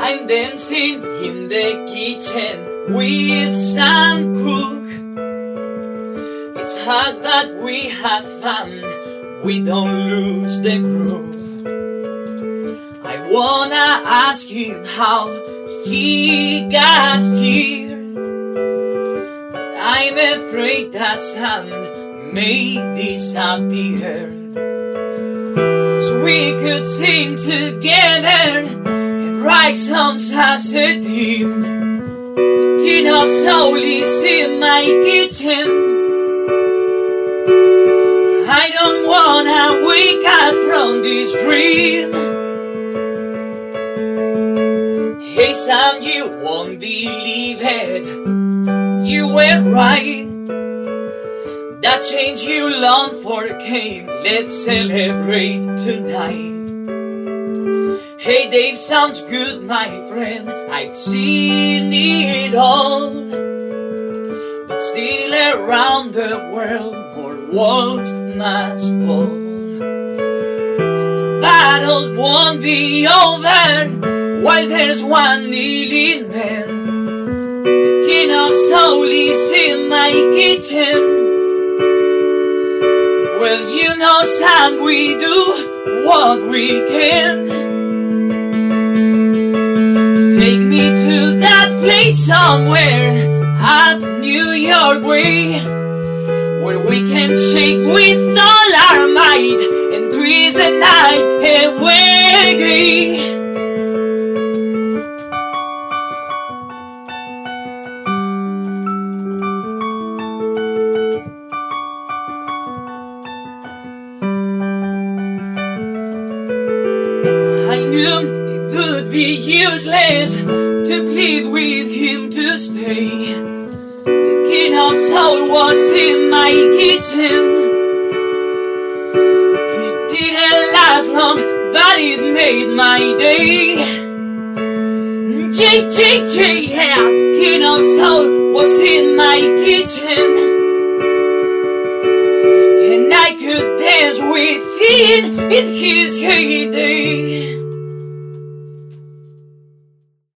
I'm dancing in the kitchen with Sam Cooke. It's hard that we have fun, we don't lose the groove. I wanna ask him how he got here. But I'm afraid that sun may disappear. So we could sing together a team. The king of soul is in my kitchen. I don't wanna wake up from this dream. Hey Sam, you won't believe it. You were right. That change you long for came. Let's celebrate tonight. Hey Dave, sounds good, my friend. I've seen it all. But still around the world, more walls must fall. Battle won't be over while there's one kneeling man. The king of soul is in my kitchen. Well, you know, son, we do what we can. Take me to that place somewhere up New York way, where we can shake with all our might and twist the night away. I knew would be useless to plead with him to stay. The king of soul was in my kitchen. It didn't last long, but it made my day. J, yeah, king of soul was in my kitchen. And I could dance with him in his heyday.